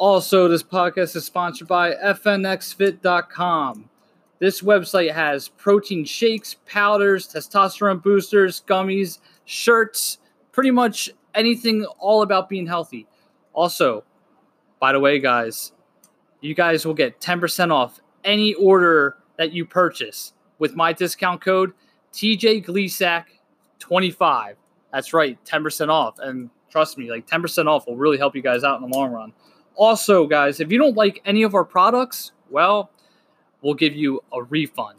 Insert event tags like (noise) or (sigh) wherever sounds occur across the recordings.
Also, this podcast is sponsored by FNXFit.com. This website has protein shakes, powders, testosterone boosters, gummies, shirts, pretty much anything all about being healthy. Also, by the way, guys, you guys will get 10% off any order that you purchase with my discount code TJ25. That's right, 10% off. And trust me, like 10% off will really help you guys out in the long run. Also, guys, if you don't like any of our products, well, we'll give you a refund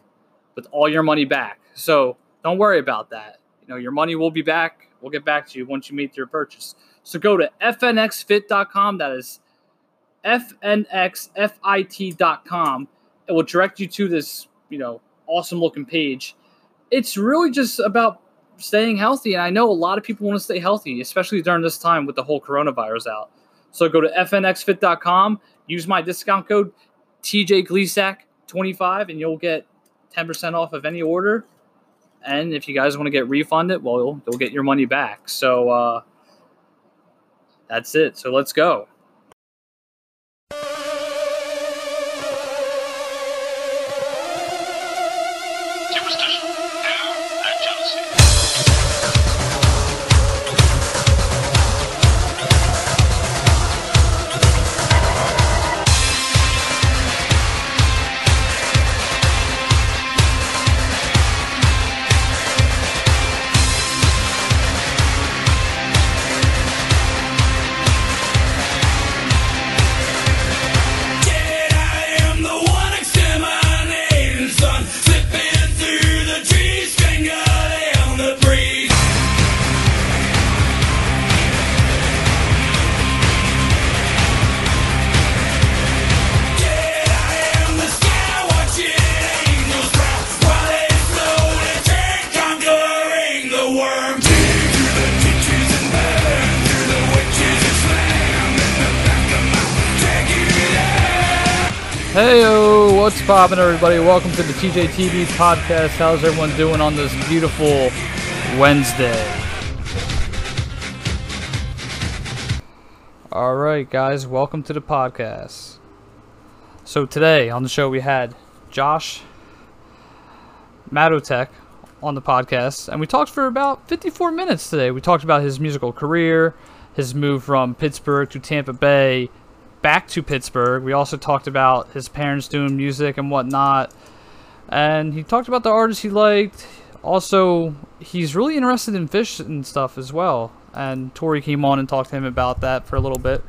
with all your money back. So don't worry about that. You know, your money will be back. We'll get back to you once you make your purchase. So go to fnxfit.com. That is fnxfit.com. It will direct you to this, you know, awesome looking page. It's really just about staying healthy. And I know a lot of people want to stay healthy, especially during this time with the whole coronavirus out. So go to fnxfit.com, use my discount code TJGleesack25, and you'll get 10% off of any order. And if you guys want to get refunded, well, you'll, you'll get your money back. So uh, that's it. So let's go. Poppin', everybody? Welcome to the TJ TV podcast. How's everyone doing on this beautiful Wednesday? All right, guys, welcome to the podcast. So, today on the show, we had Josh Matotek on the podcast, and we talked for about 54 minutes today. We talked about his musical career, his move from Pittsburgh to Tampa Bay, back to Pittsburgh. We also talked about his parents doing music and whatnot. And he talked about the artists he liked. Also, he's really interested in fish and stuff as well. And Tori came on and talked to him about that for a little bit.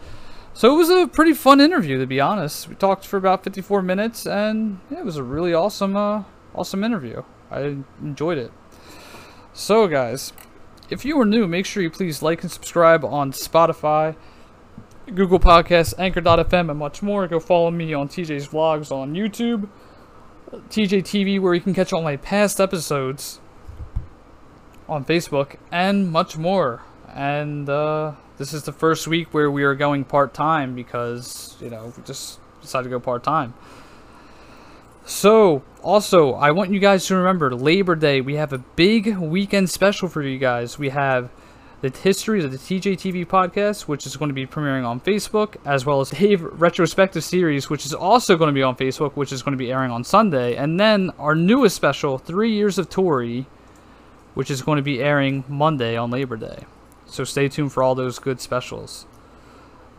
So it was a pretty fun interview, to be honest. We talked for about 54 minutes, and yeah, it was a really awesome, uh, awesome interview. I enjoyed it. So, guys, if you are new, make sure you please like and subscribe on Spotify. Google Podcasts, Anchor.fm, and much more. Go follow me on TJ's Vlogs on YouTube, TJ TV, where you can catch all my past episodes on Facebook, and much more. And uh, this is the first week where we are going part time because, you know, we just decided to go part time. So, also, I want you guys to remember Labor Day. We have a big weekend special for you guys. We have the history of the TJTV podcast, which is going to be premiering on Facebook, as well as Dave retrospective series, which is also going to be on Facebook, which is going to be airing on Sunday, and then our newest special, Three Years of Tori, which is going to be airing Monday on Labor Day. So stay tuned for all those good specials.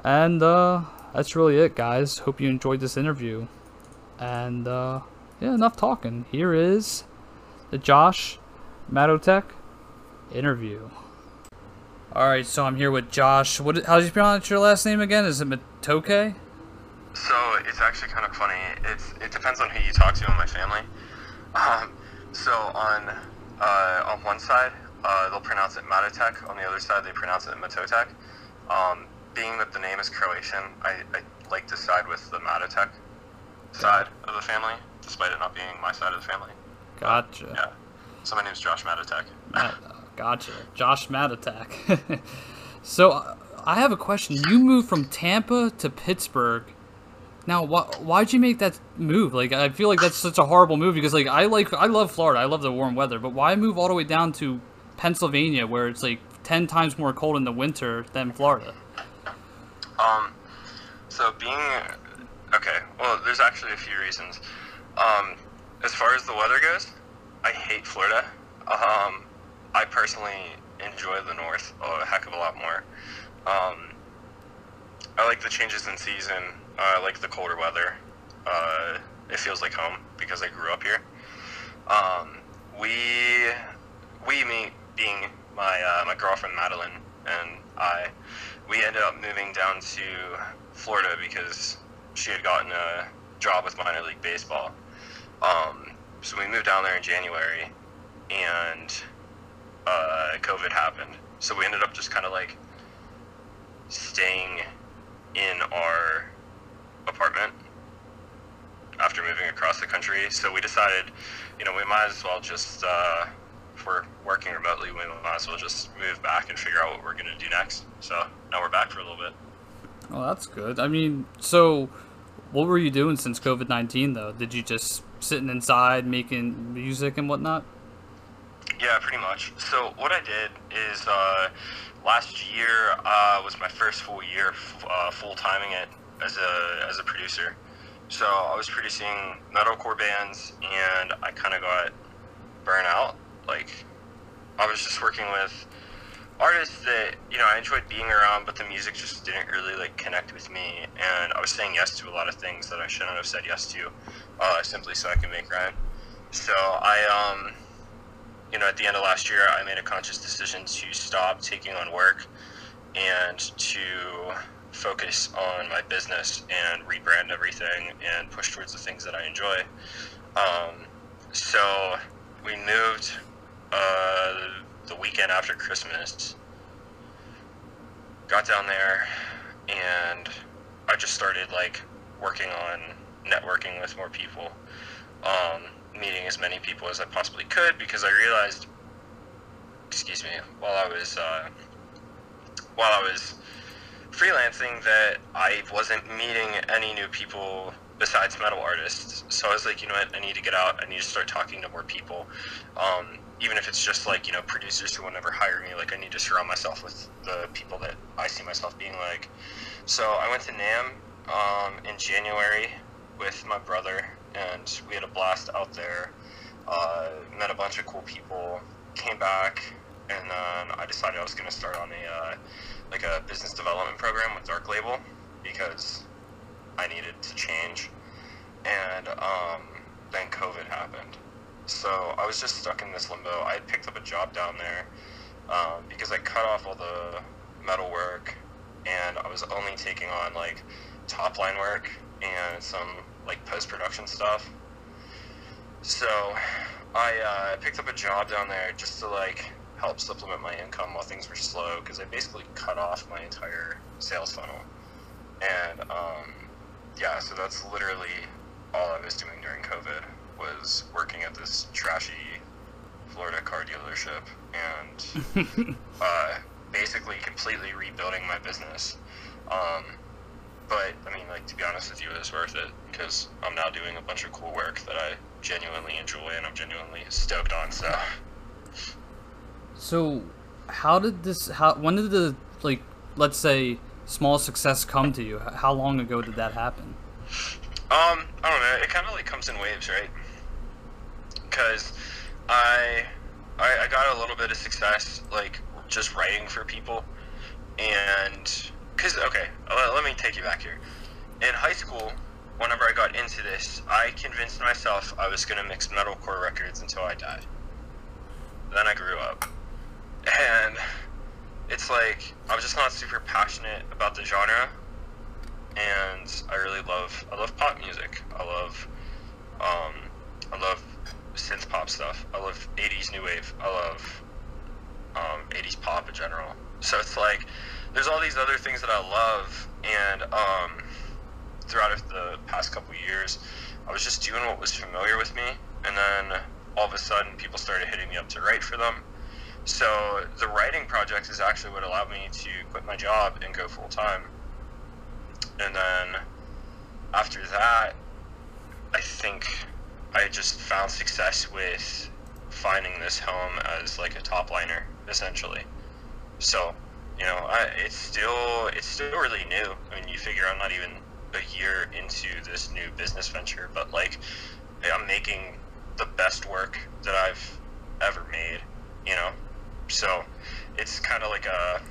And uh, that's really it, guys. Hope you enjoyed this interview. And uh, yeah, enough talking. Here is the Josh Matotek interview. All right, so I'm here with Josh. What? How do you pronounce your last name again? Is it Matoke? So it's actually kind of funny. It's it depends on who you talk to in my family. Um, so on uh, on one side, uh, they'll pronounce it Matotek. On the other side, they pronounce it Matotek. Um, being that the name is Croatian, I, I like to side with the Matotek side of the family, despite it not being my side of the family. Gotcha. Yeah. So my name's Josh Matotek. (laughs) Gotcha. Josh Matt attack. (laughs) so uh, I have a question. You moved from Tampa to Pittsburgh. Now, wh- why'd you make that move? Like, I feel like that's such a horrible move because, like, I like, I love Florida. I love the warm weather, but why move all the way down to Pennsylvania where it's like ten times more cold in the winter than Florida? Um, So being okay, well, there's actually a few reasons. Um, as far as the weather goes, I hate Florida. Um, I personally enjoy the north a heck of a lot more. Um, I like the changes in season. I like the colder weather. Uh, it feels like home because I grew up here. Um, we, we, me being my uh, my girlfriend Madeline and I, we ended up moving down to Florida because she had gotten a job with minor league baseball. Um, so we moved down there in January, and uh, COVID happened. So we ended up just kind of like staying in our apartment after moving across the country. So we decided, you know, we might as well just, uh, if we're working remotely, we might as well just move back and figure out what we're going to do next. So now we're back for a little bit. Oh, that's good. I mean, so what were you doing since COVID nineteen though? Did you just sitting inside making music and whatnot? Yeah, pretty much. So what I did is uh, last year uh, was my first full year f- uh, full timing it as a as a producer. So I was producing metalcore bands, and I kind of got burnt out. Like I was just working with artists that you know I enjoyed being around, but the music just didn't really like connect with me, and I was saying yes to a lot of things that I shouldn't have said yes to, uh, simply so I could make rent. So I um you know, at the end of last year, I made a conscious decision to stop taking on work and to focus on my business and rebrand everything and push towards the things that I enjoy. Um, so we moved uh, the weekend after Christmas, got down there, and I just started like working on networking with more people. Um, meeting as many people as I possibly could because I realized, excuse me, while I was uh, while I was freelancing that I wasn't meeting any new people besides metal artists. So I was like, you know what, I need to get out. I need to start talking to more people. Um, even if it's just like you know producers who will never hire me. Like I need to surround myself with the people that I see myself being like. So I went to NAMM um, in January with my brother and we had a blast out there. Uh, met a bunch of cool people. Came back, and then I decided I was going to start on a uh, like a business development program with Dark Label because I needed to change. And um, then COVID happened, so I was just stuck in this limbo. I had picked up a job down there um, because I cut off all the metal work, and I was only taking on like top line work and some like post production stuff. So I uh, picked up a job down there just to like help supplement my income while things were slow because I basically cut off my entire sales funnel. And um, yeah, so that's literally all I was doing during COVID was working at this trashy Florida car dealership and (laughs) uh, basically completely rebuilding my business. Um, but I mean, like to be honest with you, it was worth it because I'm now doing a bunch of cool work that I genuinely enjoy and I'm genuinely stoked on. So So, how did this? How when did the like, let's say, small success come to you? How long ago did that happen? Um, I don't know. It kind of like comes in waves, right? Because I, I I got a little bit of success like just writing for people, and because okay, let, let me take you back here. In high school, whenever I got into this, I convinced myself I was gonna mix metalcore records until I died. Then I grew up, and it's like I was just not super passionate about the genre and I really love I love pop music. I love um, I love synth pop stuff. I love 80s new wave. I love um, 80s pop in general. So it's like there's all these other things that I love, and um, throughout the past couple years, I was just doing what was familiar with me, and then all of a sudden people started hitting me up to write for them. So the writing project is actually what allowed me to quit my job and go full time and then after that, I think I just found success with finding this home as like a top liner, essentially. So You know, I, it's still it's still really new. I mean, you figure I'm not even a year into this new business venture, but like I'm making the best work that I've ever made. You know, so it's kind of like a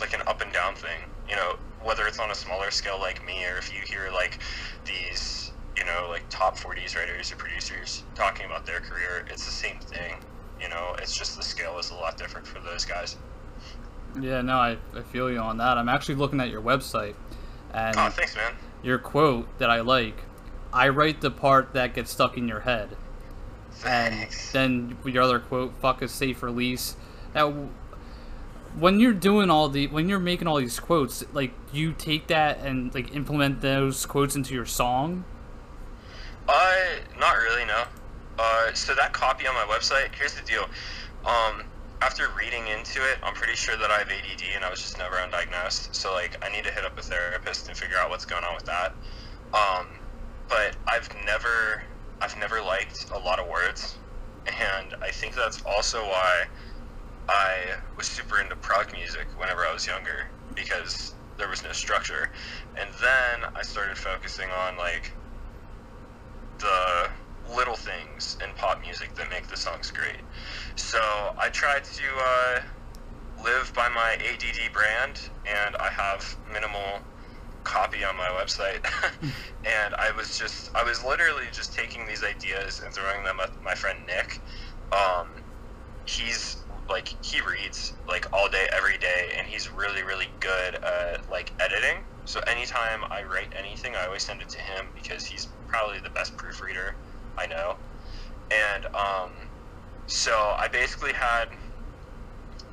like an up and down thing. You know, whether it's on a smaller scale like me, or if you hear like these, you know, like top 40s writers or producers talking about their career, it's the same thing. You know, it's just the scale is a lot different for those guys. Yeah, no, I, I feel you on that. I'm actually looking at your website, and Oh, thanks, man. your quote that I like. I write the part that gets stuck in your head, and Thanks. then your other quote, "Fuck a safe release." Now, when you're doing all the, when you're making all these quotes, like you take that and like implement those quotes into your song. Uh, not really, no. Uh, so that copy on my website, here's the deal. Um, after reading into it, I'm pretty sure that I have ADD and I was just never undiagnosed. So like, I need to hit up a therapist and figure out what's going on with that. Um, but I've never, I've never liked a lot of words, and I think that's also why I was super into prog music whenever I was younger because there was no structure. And then I started focusing on like the little things in pop music that make the songs great. So I tried to uh, live by my ADD brand, and I have minimal copy on my website. (laughs) and I was just, I was literally just taking these ideas and throwing them at my friend Nick. Um, he's like he reads like all day every day and he's really really good at like editing so anytime i write anything i always send it to him because he's probably the best proofreader i know and um so i basically had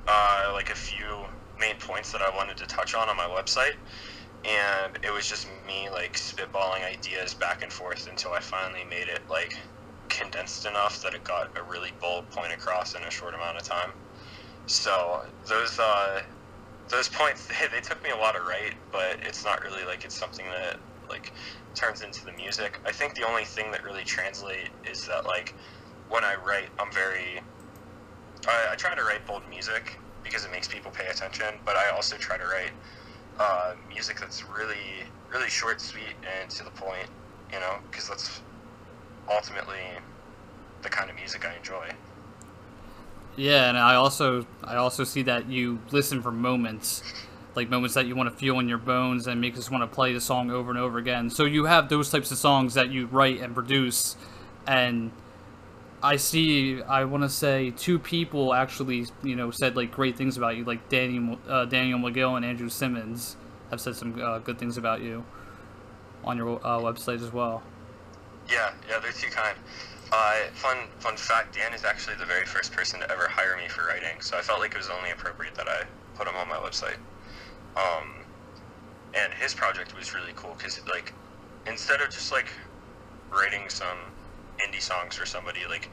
uh like a few main points that i wanted to touch on on my website and it was just me like spitballing ideas back and forth until i finally made it like condensed enough that it got a really bold point across in a short amount of time. So those uh, those points they, (laughs) they took me a lot to write, but it's not really like it's something that like turns into the music. I think the only thing that really translate is that like when I write, I'm very I, I try to write bold music because it makes people pay attention, but I also try to write uh, music that's really really short, sweet, and to the point. You know, because that's ultimately the kind of music I enjoy. Yeah, and I also I also see that you listen for moments, like moments that you want to feel in your bones and make us want to play the song over and over again. So you have those types of songs that you write and produce, and I see I want to say two people actually you know said like great things about you, like Daniel uh, Daniel McGill and Andrew Simmons have said some uh, good things about you on your uh, website as well. Yeah, yeah, they're too kind. Uh, fun, fun fact: Dan is actually the very first person to ever hire me for writing, so I felt like it was only appropriate that I put him on my website. Um, and his project was really cool because, like, instead of just like writing some indie songs for somebody, like,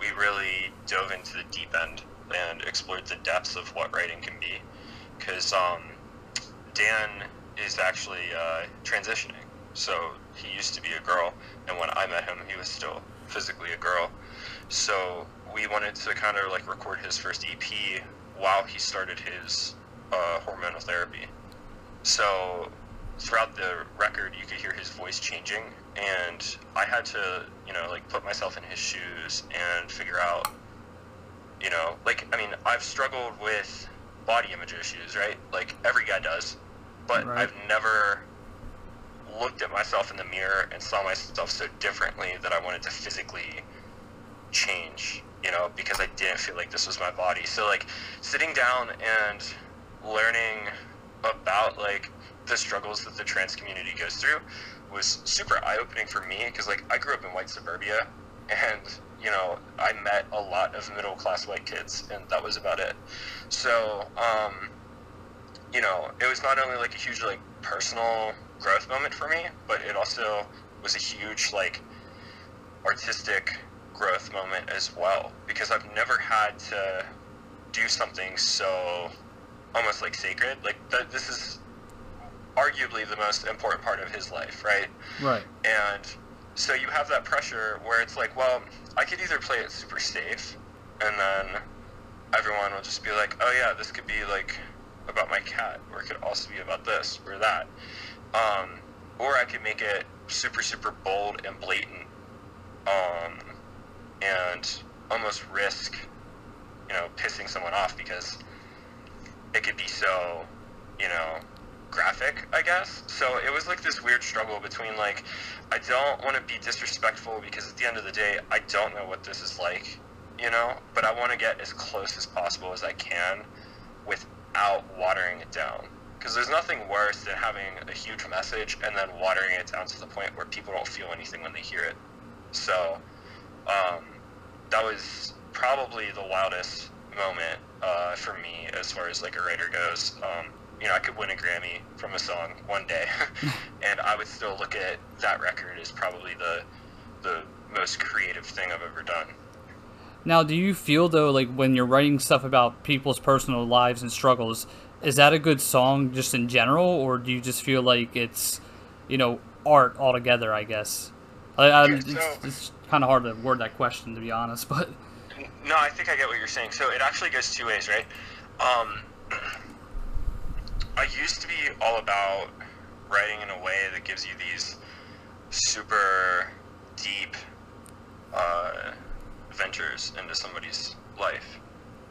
we really dove into the deep end and explored the depths of what writing can be. Because um, Dan is actually uh, transitioning. So he used to be a girl, and when I met him, he was still physically a girl. So we wanted to kind of like record his first EP while he started his uh, hormonal therapy. So throughout the record, you could hear his voice changing, and I had to, you know, like put myself in his shoes and figure out, you know, like I mean, I've struggled with body image issues, right? Like every guy does, but Right. I've never looked at myself in the mirror and saw myself so differently that I wanted to physically change, you know, because I didn't feel like this was my body. So like sitting down and learning about like the struggles that the trans community goes through was super eye-opening for me because like I grew up in white suburbia and you know I met a lot of middle-class white kids and that was about it. So um, you know it was not only like a huge like personal growth moment for me, but it also was a huge like artistic growth moment as well because I've never had to do something so almost like sacred. Like th- this is arguably the most important part of his life, right? Right. And so you have that pressure where it's like, well, I could either play it super safe, and then everyone will just be like, oh yeah, this could be like about my cat, or it could also be about this or that. Um, or I could make it super, super bold and blatant, um, and almost risk, you know, pissing someone off because it could be so, you know, graphic, I guess. So it was like this weird struggle between like, I don't want to be disrespectful because at the end of the day, I don't know what this is like, you know, but I want to get as close as possible as I can without watering it down. Because there's nothing worse than having a huge message and then watering it down to the point where people don't feel anything when they hear it. So, um, that was probably the wildest moment uh, for me as far as like a writer goes. Um, you know, I could win a Grammy from a song one day, (laughs) and I would still look at that record as probably the the most creative thing I've ever done. Now, do you feel though, like when you're writing stuff about people's personal lives and struggles, is that a good song just in general, or do you just feel like it's, you know, art altogether? I guess. I, I, Yeah, it's so- it's kind of hard to word that question, to be honest, (laughs) but No, I think I get what you're saying. So it actually goes two ways, right? Um, (clears throat) I used to be all about writing in a way that gives you these super deep uh, ventures into somebody's life,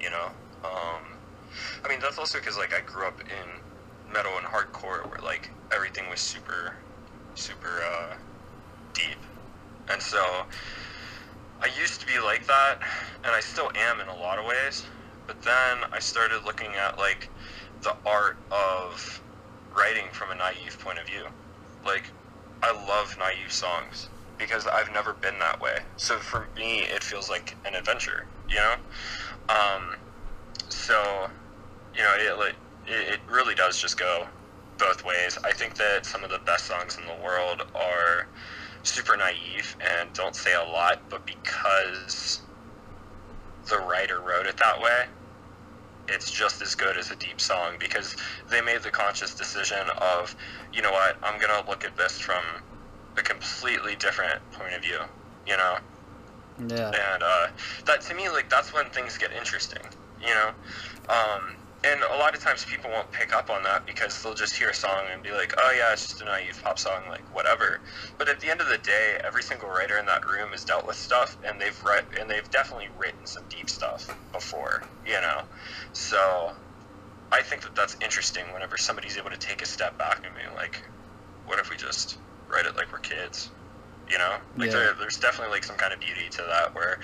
you know? Um, I mean, that's also because, like, I grew up in metal and hardcore where, like, everything was super, super uh, deep. And so I used to be like that, and I still am in a lot of ways. But then I started looking at like the art of writing from a naive point of view. Like, I love naive songs because I've never been that way. So for me, it feels like an adventure, you know. Um, so, you know, it it, it really does just go both ways. I think that some of the best songs in the world are super naive and don't say a lot, but because the writer wrote it that way, it's just as good as a deep song because they made the conscious decision of, you know what, I'm gonna look at this from a completely different point of view, you know? yeah. and uh, that to me like that's when things get interesting you know um, and a lot of times people won't pick up on that because they'll just hear a song and be like oh yeah it's just a naive pop song like whatever. But at the end of the day every single writer in that room has dealt with stuff and they've read and they've definitely written some deep stuff before you know? So i think that that's interesting whenever somebody's able to take a step back and be like what if we just write it like we're kids? You know? Like Yeah. there, there's definitely like some kind of beauty to that where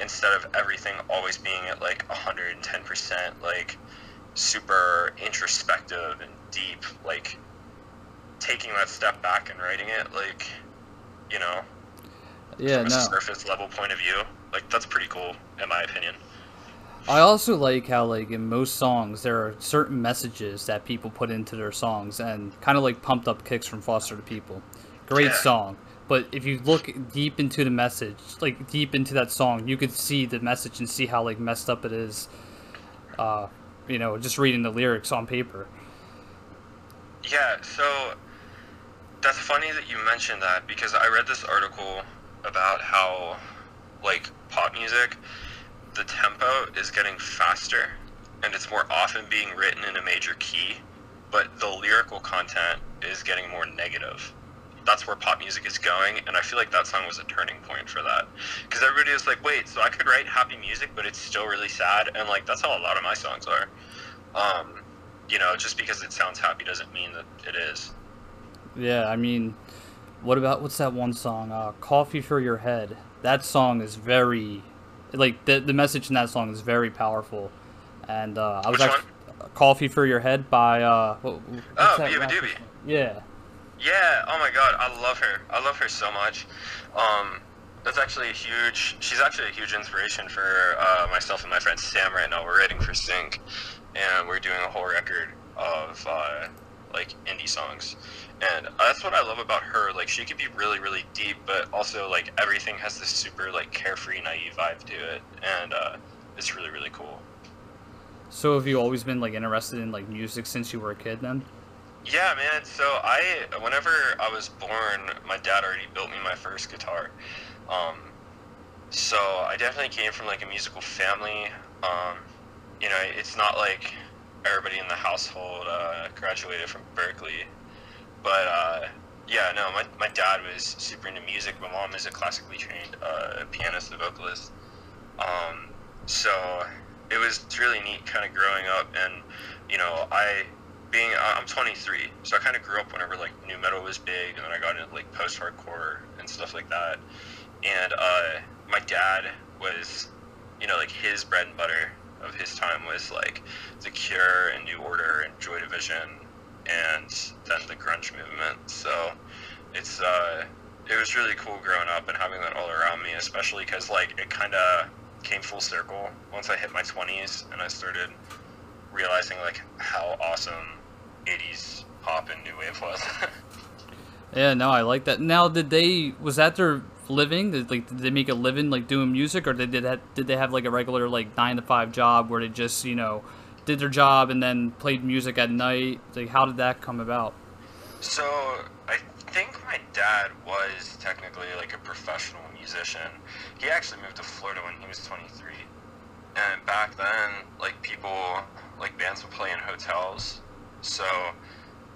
instead of everything always being at like 110% like super introspective and deep like taking that step back and writing it like you know Yeah, from a no. surface level point of view like that's pretty cool in my opinion I also like how like in most songs there are certain messages that people put into their songs and kind of like pumped up kicks from Foster the People. Great Yeah. song. But if you look deep into the message, like deep into that song, you could see the message and see how like messed up it is. Uh, you know, just reading the lyrics on paper. Yeah, so that's funny that you mentioned that because I read this article about how, like, pop music, the tempo is getting faster and it's more often being written in a major key, but the lyrical content is getting more negative. That's where pop music is going, and I feel like that song was a turning point for that. Because everybody was like, wait, so I could write happy music, but it's still really sad? And, like, that's how a lot of my songs are. Um, you know, just because it sounds happy doesn't mean that it is. Yeah, I mean, what about what's that one song? Uh, "Coffee for Your Head." That song is very, like the the message in that song is very powerful, and uh, I was Which actually "Coffee for Your Head" by uh, what, Oh, Beabadoobee. Yeah, Yeah. Oh my God, I love her. I love her so much. Um, that's actually a huge. She's actually a huge inspiration for uh, myself and my friend Sam right now. We're writing for Sync, and we're doing a whole record of uh, like indie songs. And that's what I love about her. Like she could be really, really deep, but also like everything has this super like carefree, naive vibe to it, and uh, it's really, really cool. So have you always been like interested in like music since you were a kid then? Yeah, man. So I, whenever I was born, my dad already built me my first guitar. Um, so I definitely came from like a musical family. Um, you know, it's not like everybody in the household uh, graduated from Berklee. But uh, yeah, no, my, my dad was super into music. My mom is a classically trained uh, pianist and vocalist. Um, so it was really neat kind of growing up and, you know, I being I'm 23, so I kind of grew up whenever like nu metal was big, and then I got into like post-hardcore and stuff like that. And uh, my dad was, you know, like his bread and butter of his time was like The Cure and New Order and Joy Division, and then the grunge movement. So it's uh, it was really cool growing up and having that all around me, especially because like it kind of came full circle once I hit my 20s and I started realizing like how awesome 80s pop and new wave was. (laughs) Yeah, no, I like that. Now, did they was that their living? Did like did they make a living like doing music, or did they have, did they have like a regular like nine to five job where they just you know did their job and then played music at night? Like, how did that come about? so I think my dad was technically like a professional musician. He actually moved to Florida when he was 23. And back then, like people, like bands would play in hotels. So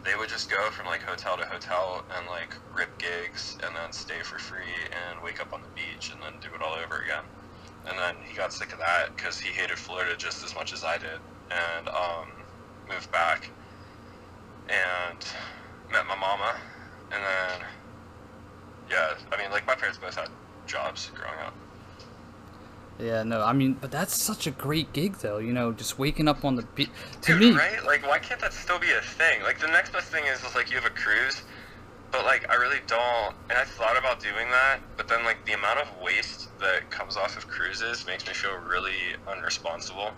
they would just go from like hotel to hotel and like rip gigs and then stay for free and wake up on the beach and then do it all over again. And then he got sick of that because he hated Florida just as much as I did and um, moved back and met my mama and then yeah, I mean like my parents both had jobs growing up. Yeah, no, I mean, but that's such a great gig though. You know, just waking up on the beach. To Dude, me, right? Like, why can't that still be a thing? Like, the next best thing is, is like you have a cruise, but like I really don't. And I thought about doing that, but then like the amount of waste that comes off of cruises makes me feel really unresponsible,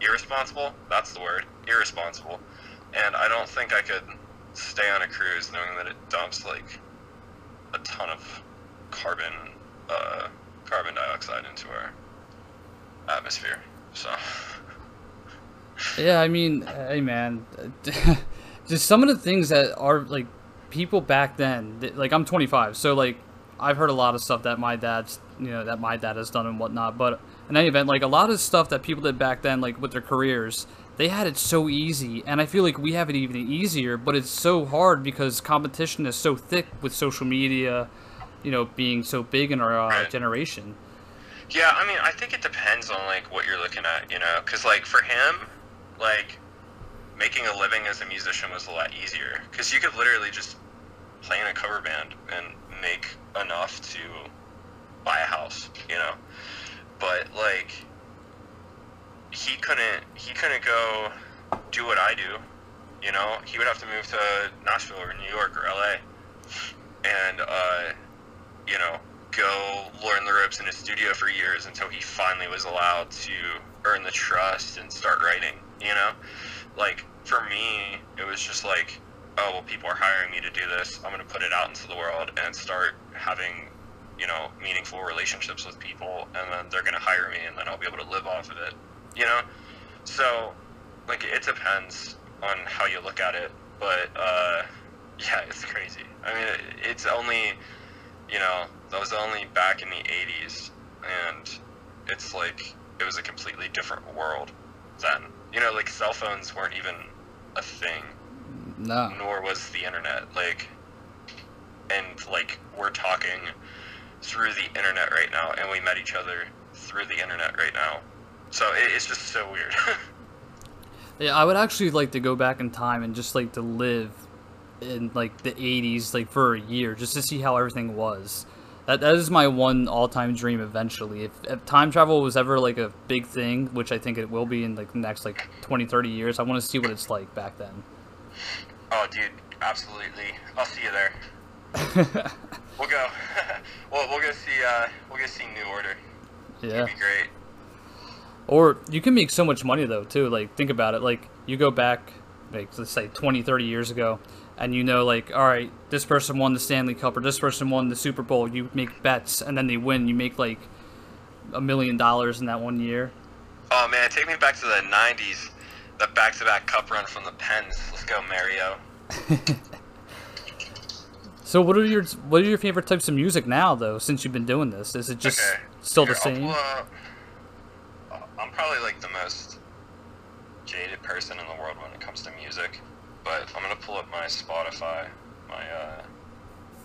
irresponsible. That's the word, irresponsible. And I don't think I could stay on a cruise knowing that it dumps like a ton of carbon, uh, carbon dioxide into our atmosphere. So. Yeah, I mean, hey man, (laughs) just some of the things that are like people back then. Like I'm 25, so like I've heard a lot of stuff that my dad's, you know, that my dad has done and whatnot. But in any event, like a lot of stuff that people did back then, like with their careers, they had it so easy, and I feel like we have it even easier. But it's so hard because competition is so thick with social media, you know, being so big in our uh, generation. Yeah, I mean, I think it depends on like what you're looking at, you know, because like for him, like making a living as a musician was a lot easier because you could literally just play in a cover band and make enough to buy a house, you know. But like he couldn't he couldn't go do what I do, you know. He would have to move to Nashville or New York or LA and uh you know, go learn the ropes in a studio for years until he finally was allowed to earn the trust and start writing, you know? Like, for me, it was just like, oh, well, people are hiring me to do this. I'm going to put it out into the world and start having, you know, meaningful relationships with people, and then they're going to hire me, and then I'll be able to live off of it, you know? So, like, it depends on how you look at it, but, uh, (laughs) yeah, it's crazy. I mean, it's only you know, that was only back in the 80s, and it's like, it was a completely different world then. You know, like, cell phones weren't even a thing, No. nor was the internet. Like, and, like, we're talking through the internet right now, and we met each other through the internet right now. So it, it's just so weird. (laughs) Yeah, I would actually like to go back in time and just like to live in like the 80s like for a year just to see how everything was. That that is my one all-time dream eventually. If, if time travel was ever like a big thing, which I think it will be in like the next like 20 30 years, I want to see what it's like back then. oh, dude, absolutely. I'll see you there. (laughs) We'll go. (laughs) well, we'll go see. Uh, we'll go see New Order. Yeah. Great. Or you can make so much money though too. Like think about it. Like you go back like let's say 20, 30 years ago and you know like all right, this person won the Stanley Cup or this person won the Super Bowl. You make bets and then they win. You make like a million dollars in that one year. Oh man, take me back to the '90s. The back-to-back cup run from the Pens. Let's go, Mario. (laughs) So what are your what are your favorite types of music now though since you've been doing this? Is it just Okay. still the Here, I'll same? pull uh, I'm probably like the most jaded person in the world when it comes to music. But I'm gonna pull up my Spotify, my uh,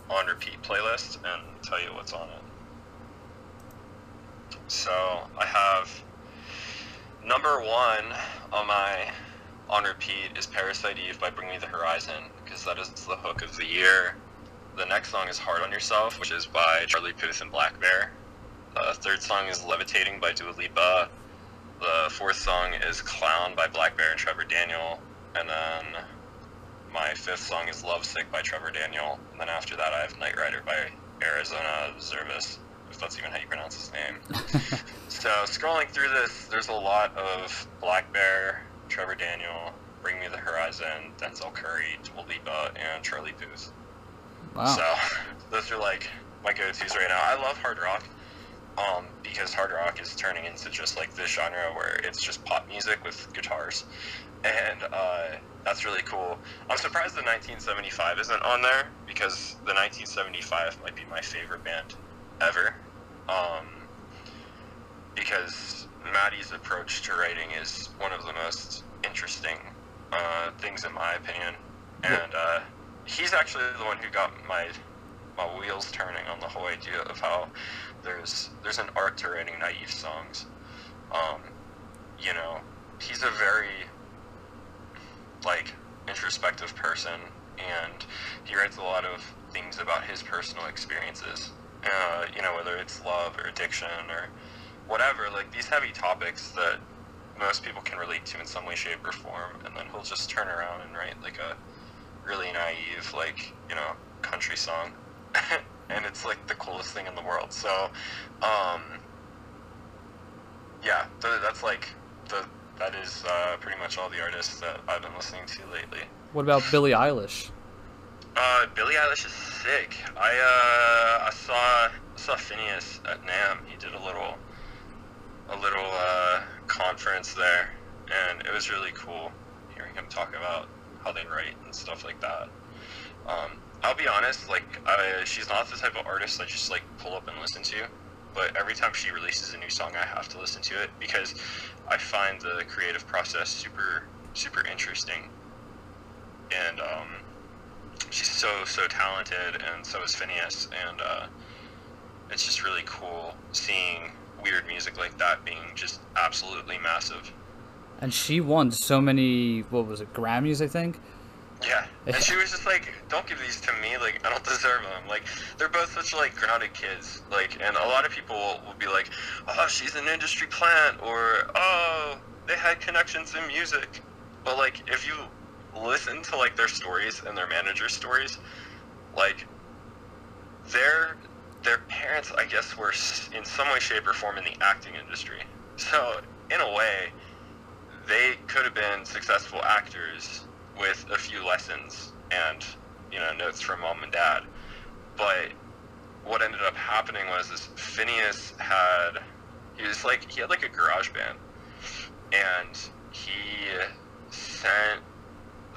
on repeat playlist, and tell you what's on it. So I have number one on my on repeat is Parasite Eve by Bring Me the Horizon because that is the hook of the year. The next song is Hard on Yourself, which is by Charlie Puth and blackbear. The third song is Levitating by Dua Lipa. The fourth song is Clown by blackbear and Trevor Daniel. And then my fifth song is Lovesick by Trevor Daniel. And then after that, I have Night Rider by Arizona Zervas, if that's even how you pronounce his name. (laughs) so, scrolling through this, there's a lot of blackbear, Trevor Daniel, Bring Me the Horizon, Denzel Curry, Dua Lipa, and Charlie Puth. Wow. So (laughs) those are like my go-tos right now. I love hard rock, um, because hard rock is turning into just like this genre where it's just pop music with guitars, and uh, that's really cool. I'm surprised the 1975 isn't on there because the 1975 might be my favorite band ever, um, because Matty's approach to writing is one of the most interesting uh, things in my opinion, and. Uh, he's actually the one who got my my wheels turning on the whole idea of how there's there's an art to writing naive songs. Um, you know, he's a very like introspective person, and he writes a lot of things about his personal experiences. Uh, you know, whether it's love or addiction or whatever, like these heavy topics that most people can relate to in some way, shape, or form, and then he'll just turn around and write like a really naive, like, you know, country song. (laughs) and it's like the coolest thing in the world. So, um, yeah, th- that's like the that is uh, pretty much all the artists that I've been listening to lately. What about Billie Eilish? Uh, Billie Eilish is sick. I uh, I saw saw Finneas at NAMM. He did a little a little uh, conference there, and it was really cool hearing him talk about how they write and stuff like that. Um, I'll be honest, like I, she's not the type of artist I just like pull up and listen to. But every time she releases a new song, I have to listen to it because I find the creative process super super interesting. And um, she's so so talented, and so is Finneas, and uh, it's just really cool seeing weird music like that being just absolutely massive. And she won so many, what was it, Grammys, I think? Yeah, and she was just like, "Don't give these to me. Like, I don't deserve them." Like, they're both such like grounded kids. Like, and a lot of people will, will be like, "Oh, she's an industry plant," or "Oh, they had connections in music." But like, if you listen to like their stories and their manager stories, like, their their parents, I guess, were in some way, shape, or form in the acting industry. So, in a way, they could have been successful actors with a few lessons and you know notes from mom and dad but what ended up happening was this Finneas had he was like he had like a garage band and he sent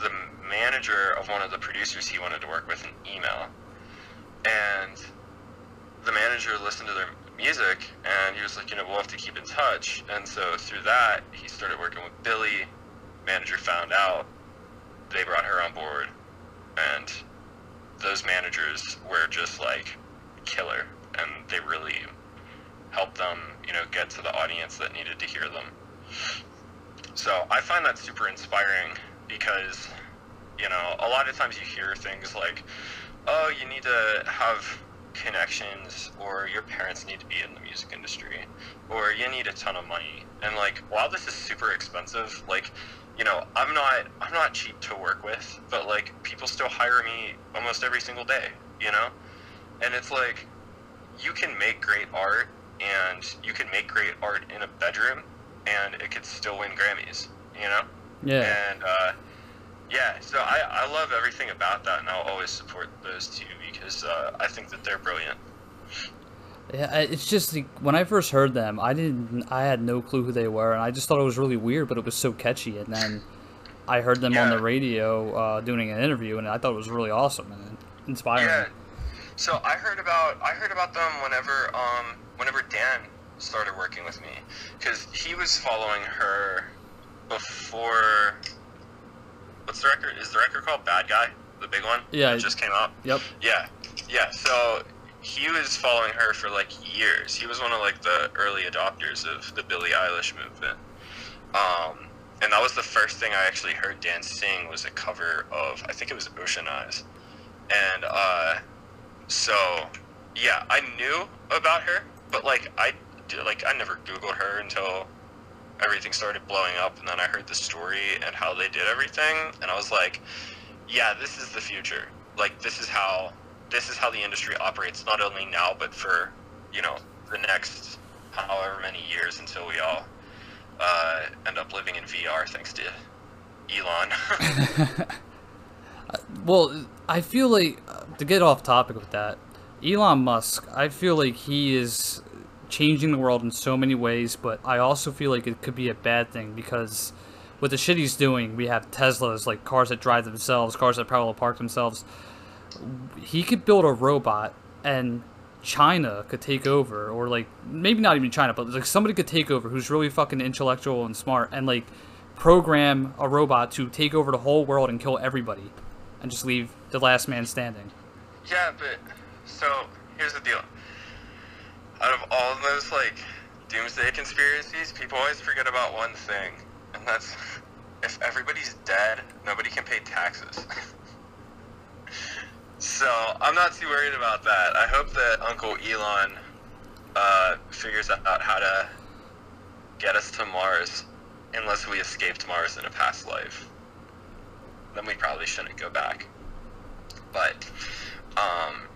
the manager of one of the producers he wanted to work with an email and the manager listened to their music and he was like, you know, we'll have to keep in touch. And so through that, he started working with Billie. Manager found out. They brought her on board. And those managers were just like killer. And they really helped them, you know, get to the audience that needed to hear them. So I find that super inspiring because, you know, a lot of times you hear things like, oh, you need to have connections or your parents need to be in the music industry or you need a ton of money and like while this is super expensive like you know i'm not i'm not cheap to work with but like people still hire me almost every single day you know and it's like you can make great art and you can make great art in a bedroom and it could still win grammys you know Yeah. and uh, yeah, so I, I love everything about that, and I'll always support those two because uh, I think that they're brilliant. Yeah, it's just like, when I first heard them, I didn't, I had no clue who they were, and I just thought it was really weird, but it was so catchy. And then I heard them on the radio uh, doing an interview, and I thought it was really awesome and inspiring. Yeah. So I heard about I heard about them whenever um whenever Dan started working with me because he was following her before. What's the record? Is the record called Bad Guy? The big one? Yeah. That just came out? Yep. Yeah, yeah. So he was following her for like years. He was one of like the early adopters of the Billie Eilish movement. Um, and that was the first thing I actually heard Dan sing was a cover of I think it was Ocean Eyes, and uh, so yeah, I knew about her, but like I like I never Googled her until everything started blowing up, and then I heard the story and how they did everything, and I was like, yeah, this is the future. Like this is how this is how the industry operates, not only now but for you know the next however many years until we all uh, end up living in VR thanks to Elon. (laughs) (laughs) Well, I feel like uh, to get off topic with that, Elon Musk. I feel like he is changing the world in so many ways, but I also feel like it could be a bad thing because with the shit he's doing, we have Teslas, like cars that drive themselves, cars that parallel park themselves. He could build a robot and China could take over, or like maybe not even China, but like somebody could take over who's really fucking intellectual and smart and like program a robot to take over the whole world and kill everybody and just leave the last man standing. yeah, but so here's the deal. Out of all those like doomsday conspiracies, people always forget about one thing, and that's (laughs) if everybody's dead, nobody can pay taxes. (laughs) so I'm not too worried about that. I hope that Uncle Elon uh, figures out how to get us to Mars, unless we escaped Mars in a past life. Then we probably shouldn't go back. But, um,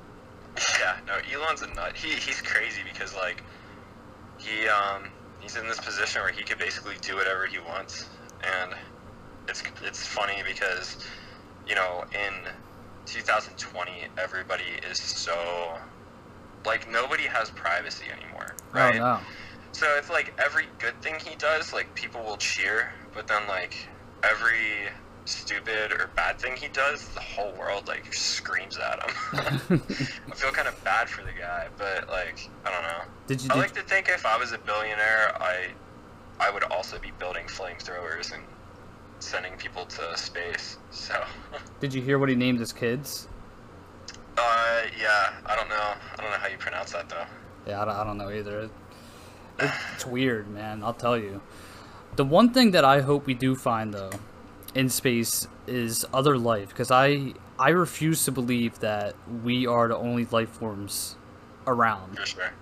yeah, no, Elon's a nut. He he's crazy because like he um he's in this position where he could basically do whatever he wants, and it's it's funny because you know in 2020 everybody is so like nobody has privacy anymore, oh, right? Oh no. So it's like every good thing he does, like people will cheer, but then like every stupid or bad thing he does, the whole world like screams at him. (laughs) I feel kind of bad for the guy, but like I don't know. Did you? I Did, like to think if I was a billionaire, I I would also be building flamethrowers and sending people to space. So, (laughs) did you hear what he named his kids? uh, yeah, I don't know. I don't know how you pronounce that though. Yeah, I don't, I don't know either. It, it, (sighs) it's weird, man. I'll tell you. The one thing that I hope we do find though in space is other life because I I refuse to believe that we are the only life forms around. For sure.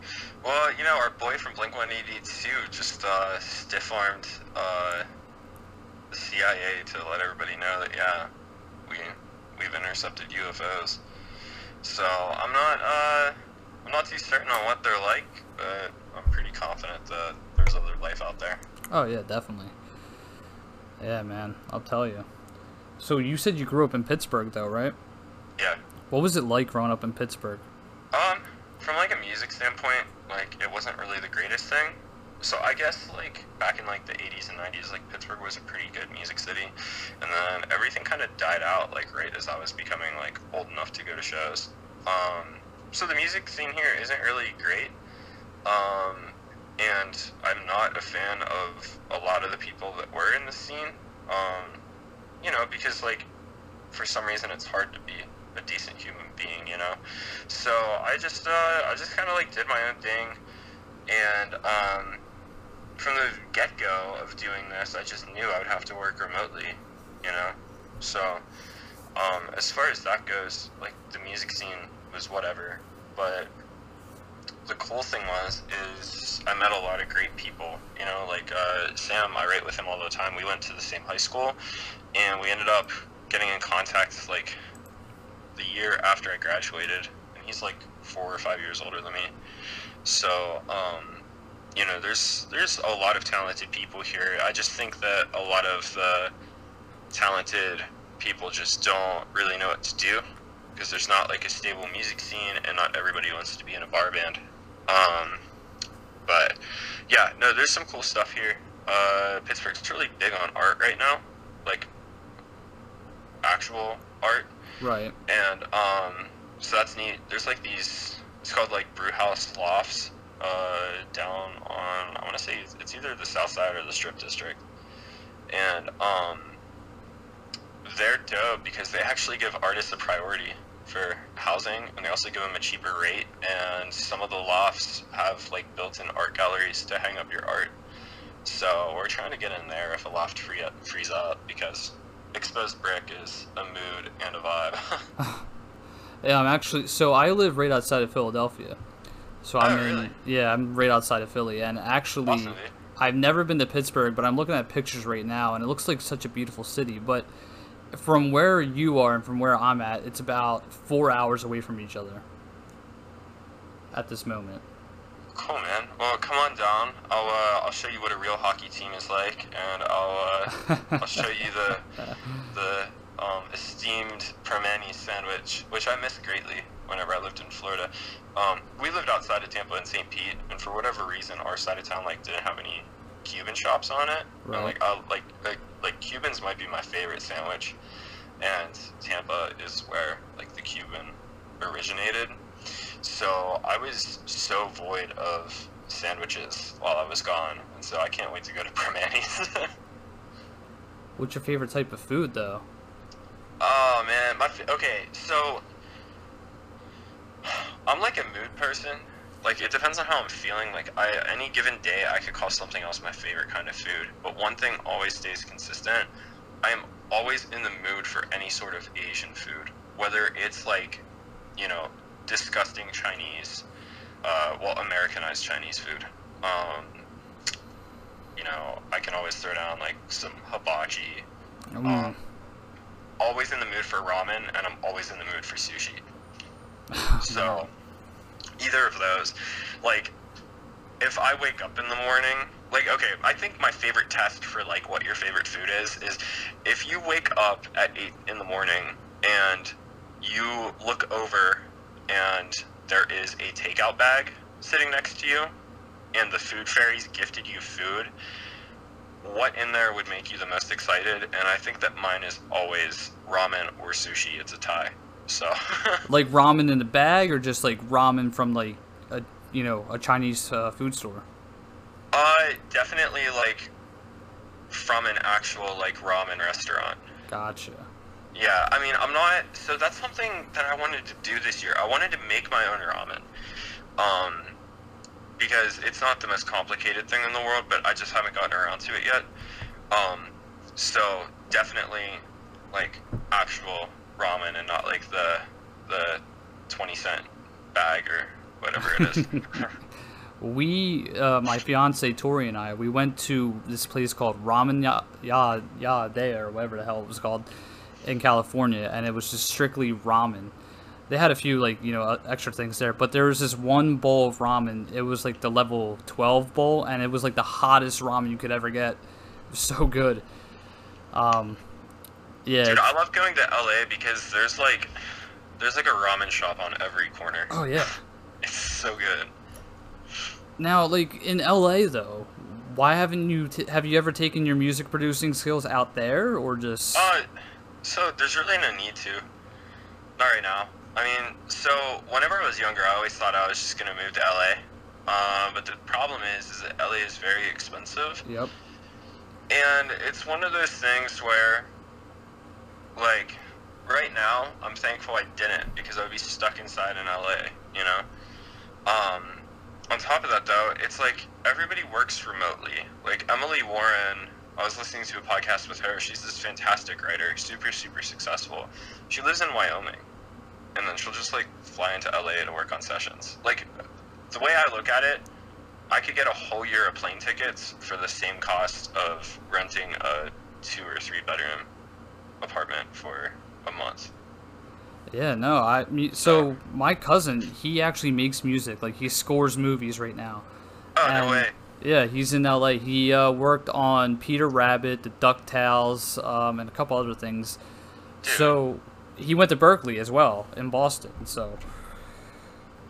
Well, you know, our boy from Blink 182 just uh, stiff armed uh, the CIA to let everybody know that yeah, we we've intercepted UFOs. So I'm not uh, I'm not too certain on what they're like, but I'm pretty confident that there's other life out there. Oh yeah, definitely. Yeah, man. I'll tell you. So you said you grew up in Pittsburgh, though, right? Yeah. What was it like growing up in Pittsburgh? Um, from like a music standpoint, like it wasn't really the greatest thing. So I guess like back in like the 80s and 90s, like Pittsburgh was a pretty good music city, and then everything kind of died out like right as I was becoming like old enough to go to shows. Um, so the music scene here isn't really great. Um, and I'm not a fan of a lot of the people that were in the scene. Um, you know, because like for some reason it's hard to be a decent human being, you know. So I just uh, I just kind of like did my own thing, and um, from the get go of doing this, I just knew I would have to work remotely, you know. So um, as far as that goes, like the music scene was whatever, but the cool thing was is I met a lot of great people. You know, like uh, Sam, I write with him all the time. We went to the same high school, and we ended up getting in contact like the year after I graduated, and he's like four or five years older than me. So, um, you know, there's there's a lot of talented people here. I just think that a lot of the talented people just don't really know what to do because there's not like a stable music scene, and not everybody wants to be in a bar band. Um, but yeah, no, there's some cool stuff here. Uh, Pittsburgh's really big on art right now, like actual art, Right. and um, so that's neat. There's like these. It's called like brew house lofts uh, down on. I want to say it's, either the south side or the Strip District, and um, they're dope because they actually give artists a priority for housing, and they also give them a cheaper rate. And some of the lofts have like built-in art galleries to hang up your art. So we're trying to get in there if a loft free up, frees up because exposed brick is a mood and a vibe. (laughs) (laughs) Yeah, I'm actually. So I live right outside of Philadelphia. So I'm Oh, in. really? Yeah, I'm right outside of Philly, and actually, Awesome. I've never been to Pittsburgh, but I'm looking at pictures right now, and it looks like such a beautiful city. But from where you are and from where I'm at, it's about four hours away from each other. At this moment. Cool, man. Well, come on down. I'll uh, I'll show you what a real hockey team is like, and I'll uh, I'll show you the (laughs) the um, esteemed Primanti sandwich, which I miss greatly whenever I lived in Florida. Um, we lived outside of Tampa in St. Pete, and for whatever reason, our side of town like didn't have any Cuban shops on it. Right. And, like, I, like like like Cubans might be my favorite sandwich, and Tampa is where like the Cuban originated. So I was so void of sandwiches while I was gone, and so I can't wait to go to (laughs) Primanti's. What's your favorite type of food, though? Oh man, my okay. So I'm like a mood person. Like it depends on how I'm feeling. Like I any given day I could call something else my favorite kind of food. But one thing always stays consistent. I am always in the mood for any sort of Asian food, whether it's like, you know, disgusting Chinese, uh, well Americanized Chinese food. Um, you know, I can always throw down like some hibachi, Mm, um, always in the mood for ramen, and I'm always in the mood for sushi. (sighs) So, either of those, like, if I wake up in the morning, like, okay, I think my favorite test for like what your favorite food is is if you wake up at eight in the morning and you look over and there is a takeout bag sitting next to you, and the food fairies gifted you food what in there would make you the most excited? And i think that mine is always ramen or sushi. It's a tie so (laughs) like ramen in a bag, or just like ramen from like a you know a Chinese uh, food store? uh definitely like from an actual like ramen restaurant Gotcha. yeah i mean i'm not so that's something that i wanted to do this year i wanted to make my own ramen um because it's not the most complicated thing in the world but i just haven't gotten around to it yet um so definitely like actual ramen and not like the the 20 cent bag or whatever it is (laughs) (laughs) We, uh, my fiance Tori and I, we went to this place called Ramen Ya Ya Ya Day or whatever the hell it was called in California, and it was just strictly ramen. They had a few like you know uh, extra things there, but there was this one bowl of ramen. It was like the level twelve bowl, and it was like the hottest ramen you could ever get. It was so good. Um, yeah. dude i love going to la because there's like there's like a ramen shop on every corner oh yeah. (laughs) it's so good Now, like in LA though, why haven't you t- have you ever taken your music producing skills out there or just Uh, so there's really no need to. Not right now. I mean, so whenever I was younger, I always thought I was just gonna move to LA. Uh, but the problem is, is that LA is very expensive, Yep. and it's one of those things where, like, right now, I'm thankful I didn't because I would be stuck inside in LA. You know. Um, on top of that, though, it's like everybody works remotely. Like Emily Warren, I was listening to a podcast with her. She's this fantastic writer, super, super successful. She lives in Wyoming, and then she'll just like fly into LA to work on sessions. Like, the way I look at it, I could get a whole year of plane tickets for the same cost of renting a two or three bedroom apartment for a month. Yeah, no, I so my cousin, he actually makes music. Like he scores movies right now. Oh And, no way! Yeah, he's in LA. He uh, worked on Peter Rabbit, The DuckTales, um, and a couple other things. Dude. So he went to Berklee as well in Boston. So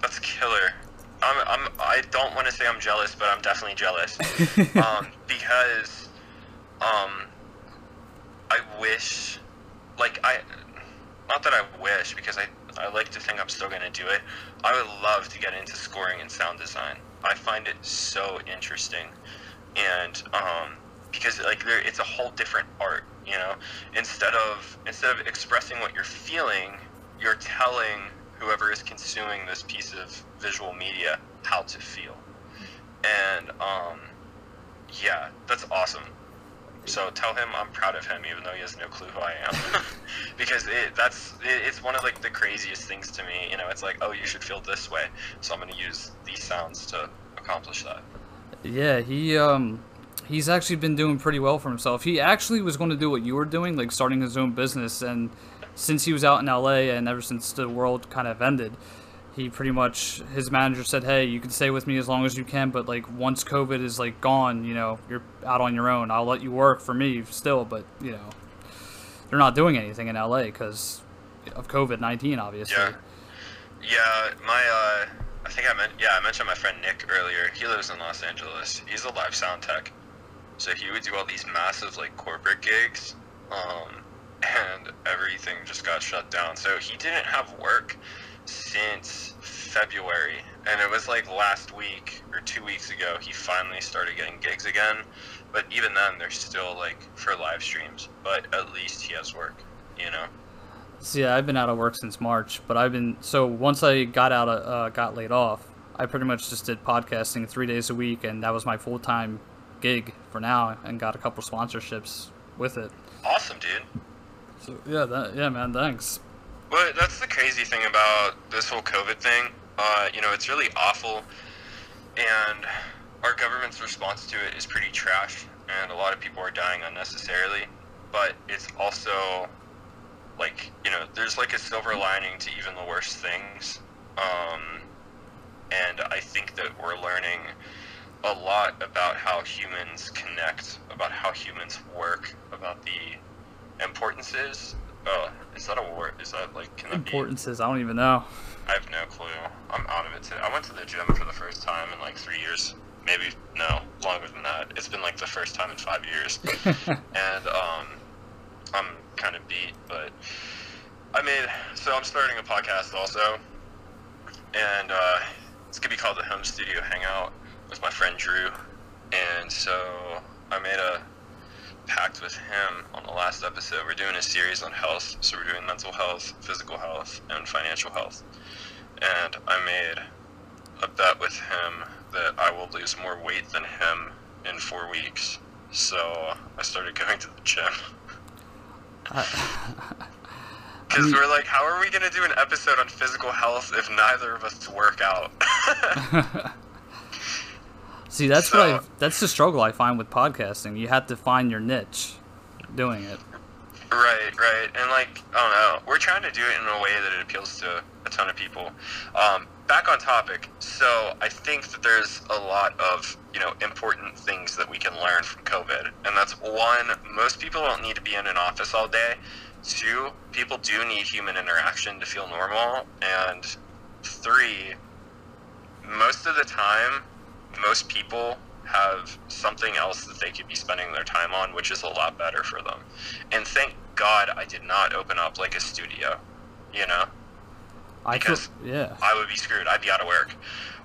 That's killer. I'm, I'm, I don't want to say I'm jealous, but I'm definitely jealous. (laughs) um, because, um, I wish, like, I, not that I wish, because I, I like to think I'm still going to do it. I would love to get into scoring and sound design. I find it so interesting. And, um, because like there, it's a whole different art. You know, instead of instead of expressing what you're feeling, you're telling whoever is consuming this piece of visual media how to feel. And um, yeah, that's awesome. So tell him I'm proud of him, even though he has no clue who I am, (laughs) because it, that's it, it's one of like the craziest things to me. You know, it's like, oh, you should feel this way, so I'm gonna use these sounds to accomplish that. Yeah, he um he's actually been doing pretty well for himself. He actually was going to do what you were doing, like starting his own business and since he was out in LA and ever since the world kind of ended, he pretty much his manager said, "Hey, you can stay with me as long as you can, but like once COVID is like gone, you know, you're out on your own. I'll let you work for me still, but you know, they're not doing anything in LA because of COVID nineteen, obviously." Yeah. Yeah, my uh, I think I meant yeah I mentioned my friend Nick earlier. He lives in Los Angeles. He's a live sound tech, so he would do all these massive like corporate gigs, um, and everything just got shut down. So he didn't have work since February, and it was like last week or two weeks ago he finally started getting gigs again. But even then, they're still like for live streams. But at least he has work, you know. Yeah, I've been out of work since March, but I've been so once I got out of uh, got laid off, I pretty much just did podcasting three days a week, and that was my full time gig for now, and got a couple sponsorships with it. Awesome, dude. So yeah, that, yeah, man, thanks. But that's the crazy thing about this whole COVID thing. Uh, you know, it's really awful, and our government's response to it is pretty trash, and a lot of people are dying unnecessarily. But it's also like you know, there's like a silver lining to even the worst things, um, and I think that we're learning a lot about how humans connect, about how humans work, about the importances. Uh, is that a word? Is that like can that be? Importances, I don't even know. I have no clue. I'm out of it today. I went to the gym for the first time in like three years. Maybe no, longer than that. It's been like the first time in five years, (laughs) and um, I'm kind of beat. But I made so I'm starting a podcast also, and uh, it's gonna be called the Home Studio Hangout with my friend Drew, and so I made a pact with him on the last episode. We're doing a series on health, so we're doing mental health, physical health, and financial health. And I made a bet with him that I will lose more weight than him in four weeks. So I started (laughs) going to the gym. (laughs) Because we're like, how are we going to do an episode on physical health if neither of us work out? (laughs) See, that's what I, that's the struggle I find with podcasting. You have to find your niche doing it. Right, right, and like I don't know, we're trying to do it in a way that it appeals to a ton of people. Um, back on topic, so I think that there's a lot of you know important things that we can learn from COVID, and that's one, most people don't need to be in an office all day. Two, people do need human interaction to feel normal, and three, most of the time, most people have something else that they could be spending their time on, which is a lot better for them. And thank God I did not open up like a studio, you know? I feel, Because- yeah. I would be screwed. I'd be out of work.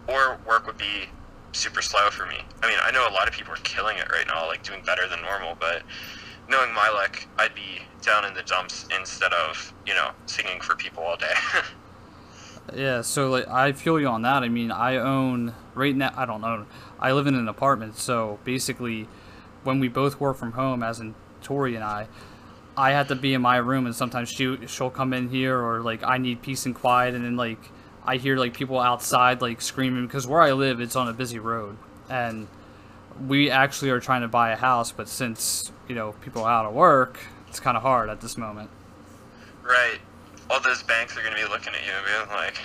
Or work would be super slow for me. I mean, I know a lot of people are killing it right now, like doing better than normal, but knowing my luck, I'd be down in the dumps instead of, you know, singing for people all day. (laughs) Yeah, so like I feel you on that. I mean, I own right now. I don't own. I live in an apartment, so basically, when we both work from home, as in Tori and I, I have to be in my room, and sometimes she she'll come in here, or like I need peace and quiet, and then like I hear like people outside like screaming because where I live, it's on a busy road, and we actually are trying to buy a house, but since you know people are out of work, it's kind of hard at this moment. right. All those banks are going to be looking at you and being like,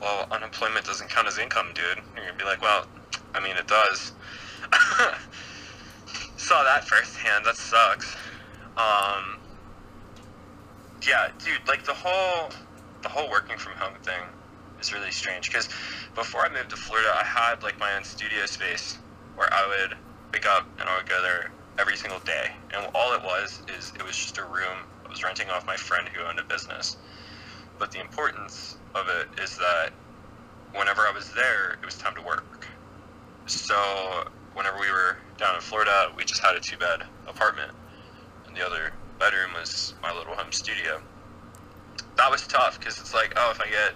well, unemployment doesn't count as income, dude. You're going to be like, well, I mean, it does. (laughs) Saw that firsthand. That sucks. Um, yeah, dude, like the whole the whole working from home thing is really strange because before I moved to Florida, I had like my own studio space where I would wake up and I would go there every single day, and all it was is it was just a room I was renting off my friend who owned a business. But the importance of it is that whenever I was there, it was time to work. So whenever we were down in Florida, we just had a two bed apartment, and the other bedroom was my little home studio. That was tough because it's like, oh, if I get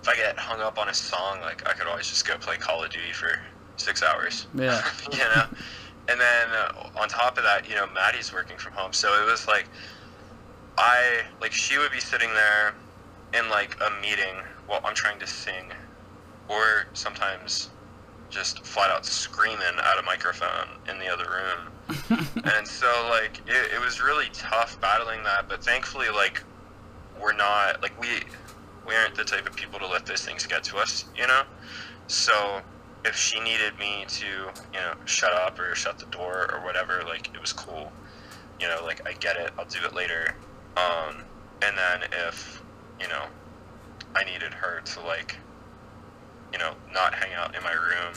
if I get hung up on a song, like I could always just go play Call of Duty for six hours. Yeah. (laughs) you know. And then uh, on top of that, you know, Maddie's working from home, so it was like I like she would be sitting there in like a meeting while I'm trying to sing, or sometimes just flat out screaming at a microphone in the other room. (laughs) and so like it, it was really tough battling that, but thankfully like we're not like we we aren't the type of people to let those things get to us, you know. So if she needed me to, you know, shut up or shut the door or whatever, like it was cool. You know, like I get it, I'll do it later. Um, and then if, you know, I needed her to like, you know, not hang out in my room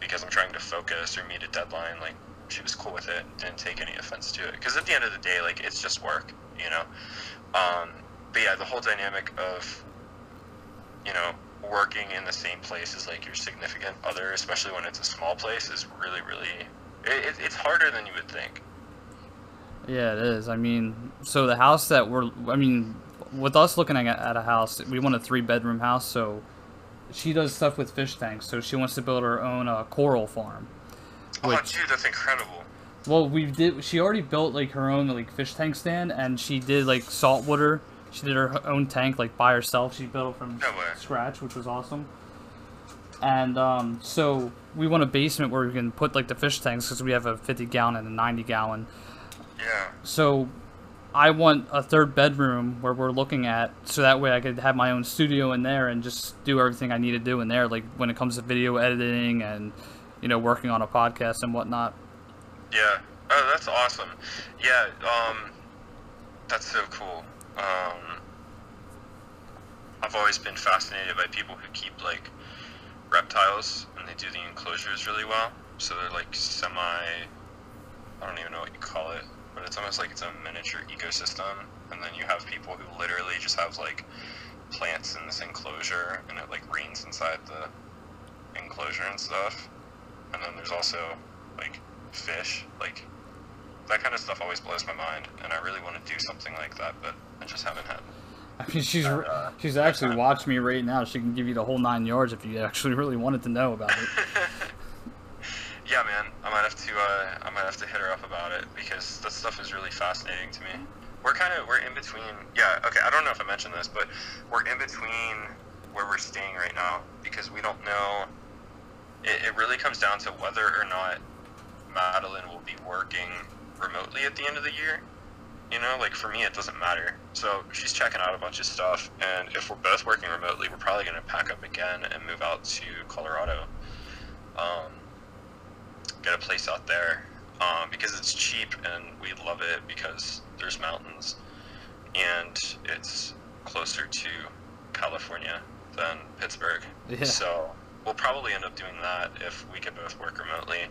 because I'm trying to focus or meet a deadline, like she was cool with it, didn't take any offense to it. Because at the end of the day, like it's just work, you know. Um, but yeah, the whole dynamic of, you know, working in the same place as like your significant other, especially when it's a small place, is really, really. It, it, it's harder than you would think. Yeah, it is. I mean, so the house that we're, I mean, with us looking at, at a house, we want a three bedroom house. So she does stuff with fish tanks. So she wants to build her own uh, coral farm. Oh, Which- dude, that's incredible. Well, we did. She already built like her own like fish tank stand, and she did like saltwater. She did her own tank like by herself. She built it from No scratch, which was awesome. And um, so we want a basement where we can put like the fish tanks because we have a 50 gallon and a 90 gallon. Yeah. So I want a third bedroom where we're looking at, so that way I could have my own studio in there and just do everything I need to do in there, like when it comes to video editing and you know working on a podcast and whatnot. Yeah. Oh, that's awesome. Yeah. Um, that's so cool. Um, I've always been fascinated by people who keep like reptiles and they do the enclosures really well. So they're like semi. I don't even know what you call it, but it's almost like it's a miniature ecosystem. And then you have people who literally just have like plants in this enclosure, and it like rains inside the enclosure and stuff. And then there's also like fish, like that kind of stuff always blows my mind, and I really want to do something like that, but I just haven't had. I mean, she's Uh, she's actually watched me right now. She can give you the whole nine yards if you actually really wanted to know about it. (laughs) Yeah, man, I might have to. Uh, I might have to hit her up about it because that stuff is really fascinating to me. We're kind of we're in between. Yeah, okay. I don't know if I mentioned this, but we're in between where we're staying right now because we don't know. It, it really comes down to whether or not Madeline will be working remotely at the end of the year. You know, like for me, it doesn't matter. So she's checking out a bunch of stuff, and if we're both working remotely, we're probably gonna pack up again and move out to Colorado. Um, get a place out there um, because it's cheap and we love it because there's mountains and it's closer to California than Pittsburgh. Yeah. So we'll probably end up doing that if we can both work remotely.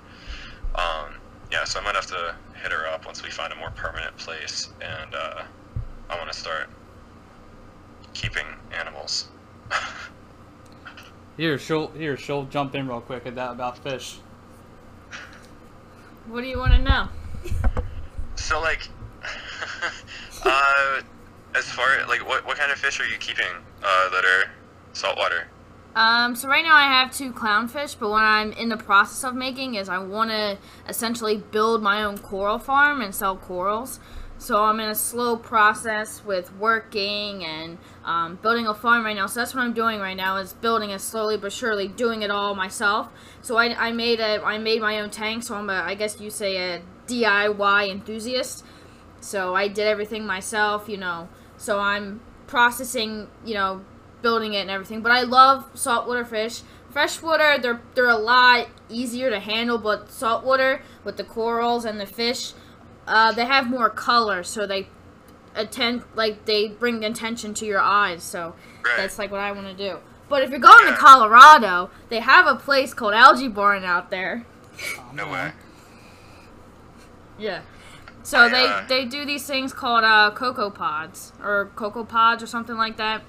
Um, yeah, so I might have to hit her up once we find a more permanent place and uh, I want to start keeping animals. (laughs) Here, she'll here she'll jump in real quick at that about fish. What do you want to know? So like, (laughs) uh, as far like what what kind of fish are you keeping uh, that are saltwater? Um, so right now I have two clownfish, but what I'm in the process of making is I want to essentially build my own coral farm and sell corals. So I'm in a slow process with working and um, building a farm right now. So that's what I'm doing right now is building it slowly but surely, doing it all myself. So I, I made a I made my own tank. So I'm a I guess you say a DIY enthusiast. So I did everything myself, you know. So I'm processing, you know, building it and everything. But I love saltwater fish. Freshwater, they're they're a lot easier to handle, but saltwater with the corals and the fish, uh, they have more color, so they attend like they bring attention to your eyes. So Right. that's like what I want to do. But if you're going to Colorado, they have a place called Algae Barn out there. No way. Yeah. So I, they uh, they do these things called uh, copepods or copepods or something like that,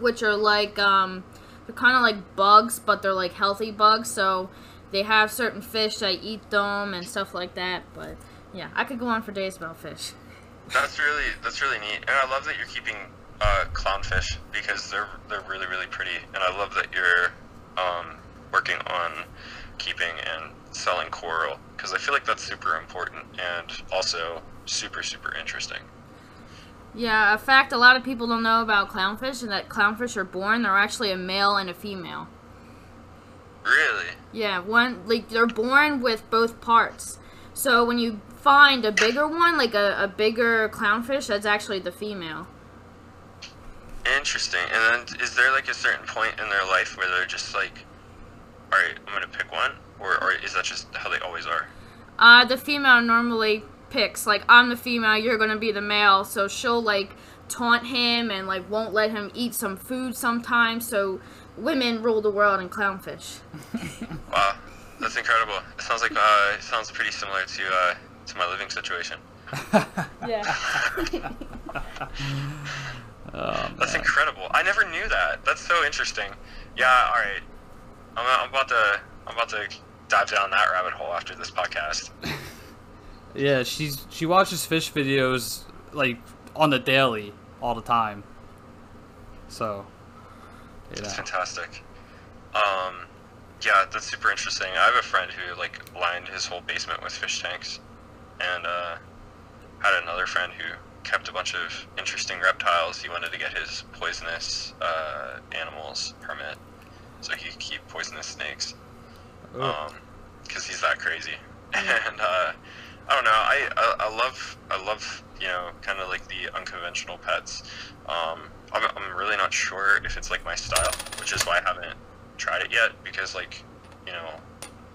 which are like um they're kind of like bugs, but they're like healthy bugs. So they have certain fish that eat them and stuff like that. But yeah, I could go on for days about fish. That's really that's really neat, and I love that you're keeping uh, clownfish because they're they're really really pretty, and I love that you're um, working on keeping and selling coral because I feel like that's super important and also super super interesting. Yeah, a fact a lot of people don't know about clownfish is that clownfish are born. They're actually a male and a female. Really? Yeah, one like they're born with both parts. So when you find a bigger one, like a, a bigger clownfish, that's actually the female. Interesting. And then is there like a certain point in their life where they're just like, all right, I'm gonna pick one, or or is that just how they always are? Uh, the female normally picks like I'm the female, you're gonna be the male, so she'll like taunt him and like won't let him eat some food sometimes. So women rule the world in clownfish. (laughs) Wow, that's incredible. It sounds like uh, it sounds pretty similar to uh, to my living situation. (laughs) Yeah. (laughs) Oh, That's incredible. I never knew that. That's so interesting. Yeah. All right. I'm, I'm about to I'm about to dive down that rabbit hole after this podcast. (laughs) Yeah, she's she watches fish videos like on the daily all the time. So, That's yeah. fantastic. Um, yeah, that's super interesting. I have a friend who like lined his whole basement with fish tanks, and uh, had another friend who kept a bunch of interesting reptiles. He wanted to get his poisonous uh, animals permit, so he could keep poisonous snakes. Ooh. Um, because he's that crazy. (laughs) And uh, I don't know. I, I I love I love you know kind of like the unconventional pets. Um, I'm I'm really not sure if it's like my style, which is why I haven't tried it yet. Because like you know,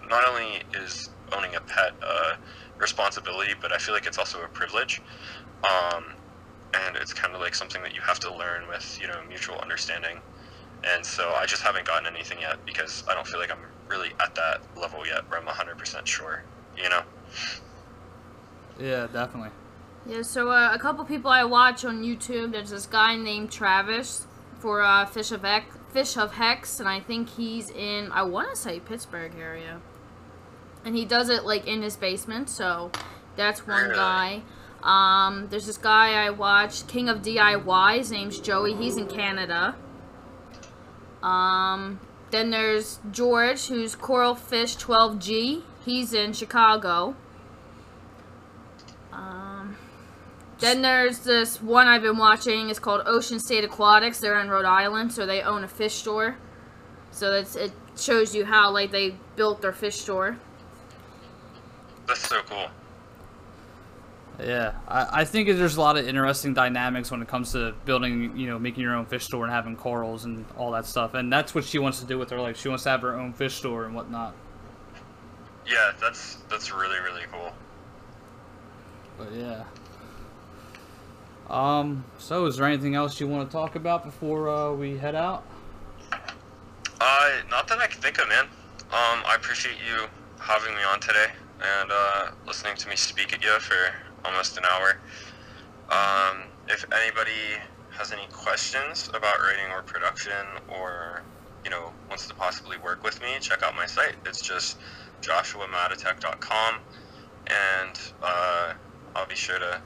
not only is owning a pet a responsibility, but I feel like it's also a privilege. Um, and it's kind of like something that you have to learn with you know mutual understanding. And so I just haven't gotten anything yet because I don't feel like I'm really at that level yet where I'm 100% sure, you know? Yeah, definitely. Yeah, so uh, a couple people I watch on YouTube, there's this guy named Travis for uh, Fish of Hex, Fish of Hex, and I think he's in I want to say Pittsburgh area, and he does it like in his basement. So that's one guy. Um, there's this guy I watch, King of DIY. His name's Joey. He's in Canada. Um, then there's George, who's Coral Fish 12G. He's in Chicago. Um, then there's this one I've been watching. It's called Ocean State Aquatics. They're in Rhode Island, so they own a fish store. So that's it shows you how like they built their fish store. That's so cool. Yeah, I, I think there's a lot of interesting dynamics when it comes to building, you know, making your own fish store and having corals and all that stuff. And that's what she wants to do with her life. She wants to have her own fish store and whatnot. Yeah, that's that's really, really cool. But yeah. Um. So, is there anything else you want to talk about before uh, we head out? Uh, not that I can think of, man. Um, I appreciate you having me on today and uh, listening to me speak at you for almost an hour. Um, if anybody has any questions about writing or production or, you know, wants to possibly work with me, check out my site. It's just joshuamatotek.com and uh, I'll be sure to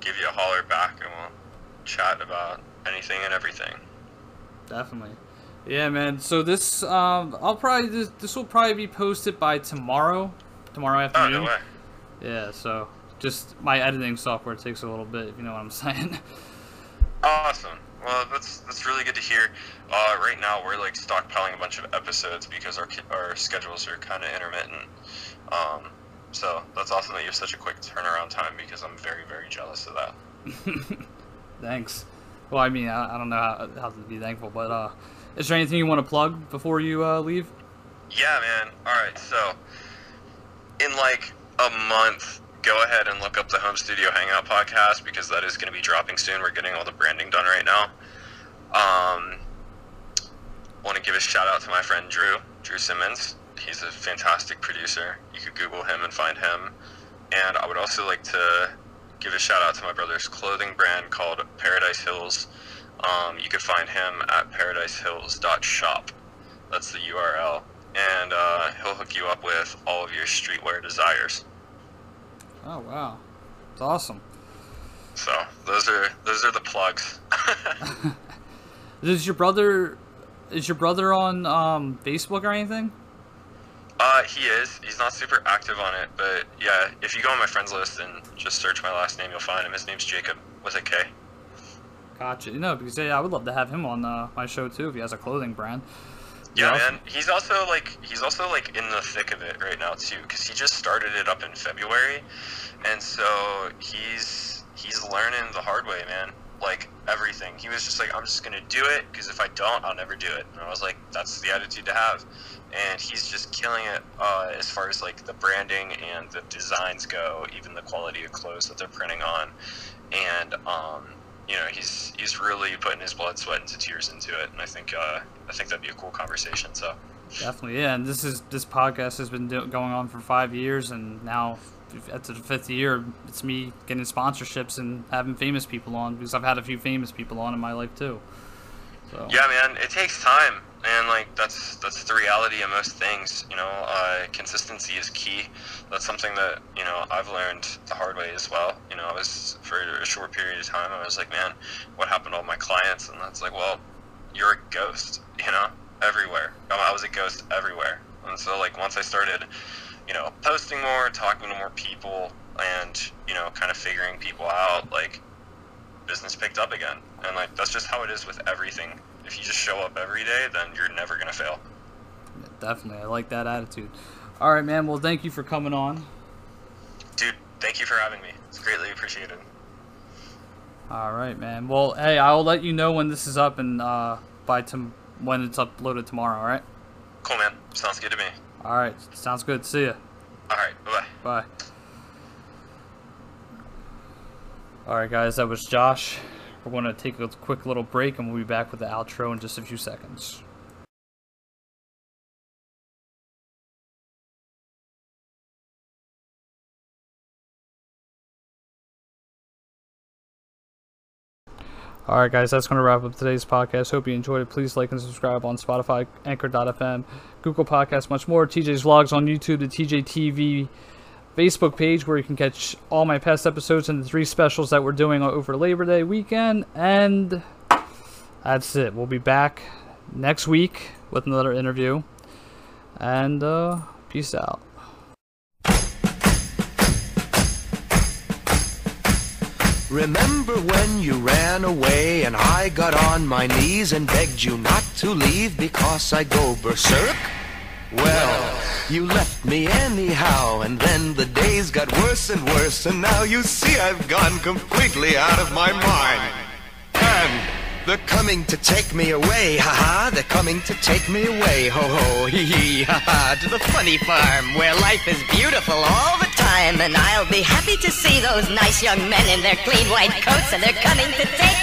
give you a holler back and we'll chat about anything and everything. Definitely. Yeah, man. So this, um, I'll probably this, this will probably be posted by tomorrow, tomorrow Oh, afternoon. no way. Yeah. So just my editing software takes a little bit, if you know what I'm (laughs) saying. Awesome. Well, that's that's really good to hear. Uh, right now, we're like stockpiling a bunch of episodes because our our schedules are kind of intermittent. Um, so that's awesome that you have such a quick turnaround time because I'm very very jealous of that. (laughs) Thanks. Well, I mean, I, I don't know how, how to be thankful, but uh, is there anything you want to plug before you uh, leave? Yeah, man. All right. So, in like a month, go ahead and look up the Home Studio Hangout podcast because that is going to be dropping soon. We're getting all the branding done right now. Um, want to give a shout out to my friend Drew, Drew Simmons. He's a fantastic producer. You could Google him and find him. And I would also like to give a shout out to my brother's clothing brand called Paradise Hills. Um, you could find him at paradisehills.shop. That's the URL. And uh, he'll hook you up with all of your streetwear desires. Oh wow, it's awesome. So those are those are the plugs. (laughs) Is your brother? Is your brother on um, Facebook or anything? uh, he is. He's not super active on it, but yeah, if you go on my friends list and just search my last name, you'll find him. His name's Jacob with a K. Gotcha. You know, because yeah, I would love to have him on uh, my show too if he has a clothing brand. Yeah, Yeah. man. He's also like he's also like in the thick of it right now too, because he just started it up in February, and so he's he's learning the hard way, man. Like everything. He was just like, I'm just gonna do it, because if I don't, I'll never do it. And I was like, that's the attitude to have. And he's just killing it uh, as far as like the branding and the designs go, even the quality of clothes that they're printing on, and um, you know, he's he's really putting his blood, sweat, and tears into it. And I think uh, I think that'd be a cool conversation. So. Definitely, yeah. And this is this podcast has been do- going on for five years, and now at the fifth year, it's me getting sponsorships and having famous people on because I've had a few famous people on in my life too. So Yeah, man, it takes time, and like that's that's the reality of most things. You know, uh, consistency is key. That's something that you know I've learned the hard way as well. You know, I was for a short period of time, I was like, man, what happened to all my clients? And that's like, well, you're a ghost. You know, everywhere. I was a ghost everywhere. And so like once I started, you know, posting more, talking to more people, and you know, kind of figuring people out, like business picked up again. And like that's just how it is with everything. If you just show up every day, then you're never gonna fail. definitely, I like that attitude. All right, man. Well, thank you for coming on. Dude, thank you for having me. It's greatly appreciated. All right, man. Well, hey, I'll let you know when this is up and uh, by tom- when it's uploaded tomorrow. All right. Cool man. Sounds good to me. All right. Sounds good. See ya. Alright, bye bye. Bye. All right, guys, that was Josh. We're going to take a quick little break and we'll be back with the outro in just a few seconds. All right, guys, that's going to wrap up today's podcast. Hope you enjoyed it. Please like and subscribe on Spotify, Anchor.fm, Google Podcasts, much more. TJ's Vlogs on YouTube, the TJAY TV Facebook page where you can catch all my past episodes and the three specials that we're doing over Labor Day weekend. And that's it. We'll be back next week with another interview. And uh, peace out. Remember when you ran away and I got on my knees and begged you not to leave because I go berserk? Well, you left me anyhow, and then the days got worse and worse, and now you see I've gone completely out of my mind. And they're coming to take me away, haha, they're coming to take me away, ho ho, hee hee, haha, to the funny farm where life is beautiful all the time, and I'll be happy to see those nice young men in their clean white coats, and they're coming to take